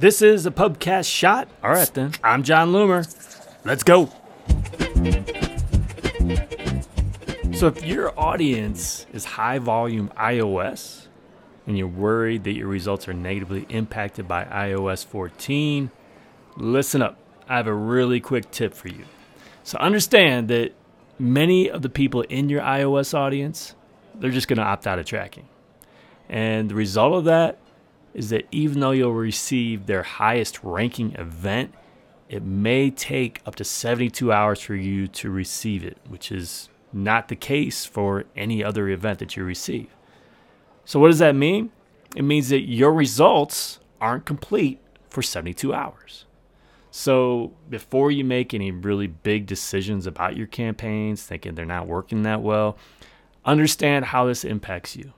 This is a pubcast shot. All right, then. I'm Jon Loomer. Let's go. So, if your audience is high volume iOS and you're worried that your results are negatively impacted by iOS 14, listen up. I have a really quick tip for you. So, understand that many of the people in your iOS audience, they're just going to opt out of tracking. And the result of that is that even though you'll receive their highest ranking event, it may take up to 72 hours for you to receive it, which is not the case for any other event that you receive. So, what does that mean? It means that your results aren't complete for 72 hours. So, before you make any really big decisions about your campaigns, thinking they're not working that well, understand how this impacts you.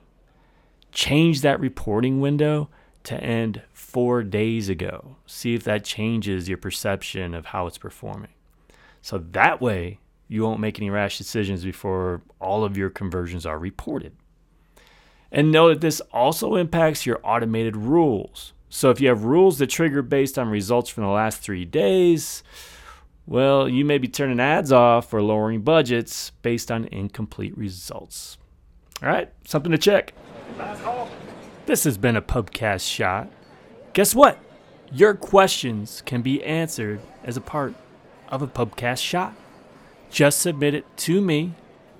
Change that reporting window to end four days ago. See if that changes your perception of how it's performing. So that way, you won't make any rash decisions before all of your conversions are reported. And know that this also impacts your automated rules. So if you have rules that trigger based on results from the last three days, well, you may be turning ads off or lowering budgets based on incomplete results. All right, something to check. This has been a Pubcast shot. Guess what? Your questions can be answered as a part of a Pubcast shot. Just submit it to me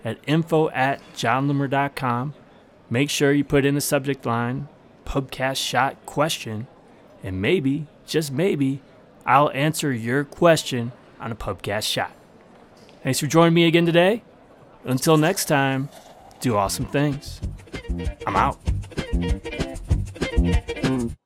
at info at jonloomer.com. Make sure you put in the subject line Pubcast shot question, and maybe, just maybe, I'll answer your question on a Pubcast shot. Thanks for joining me again today. Until next time, do awesome things. I'm out. うん。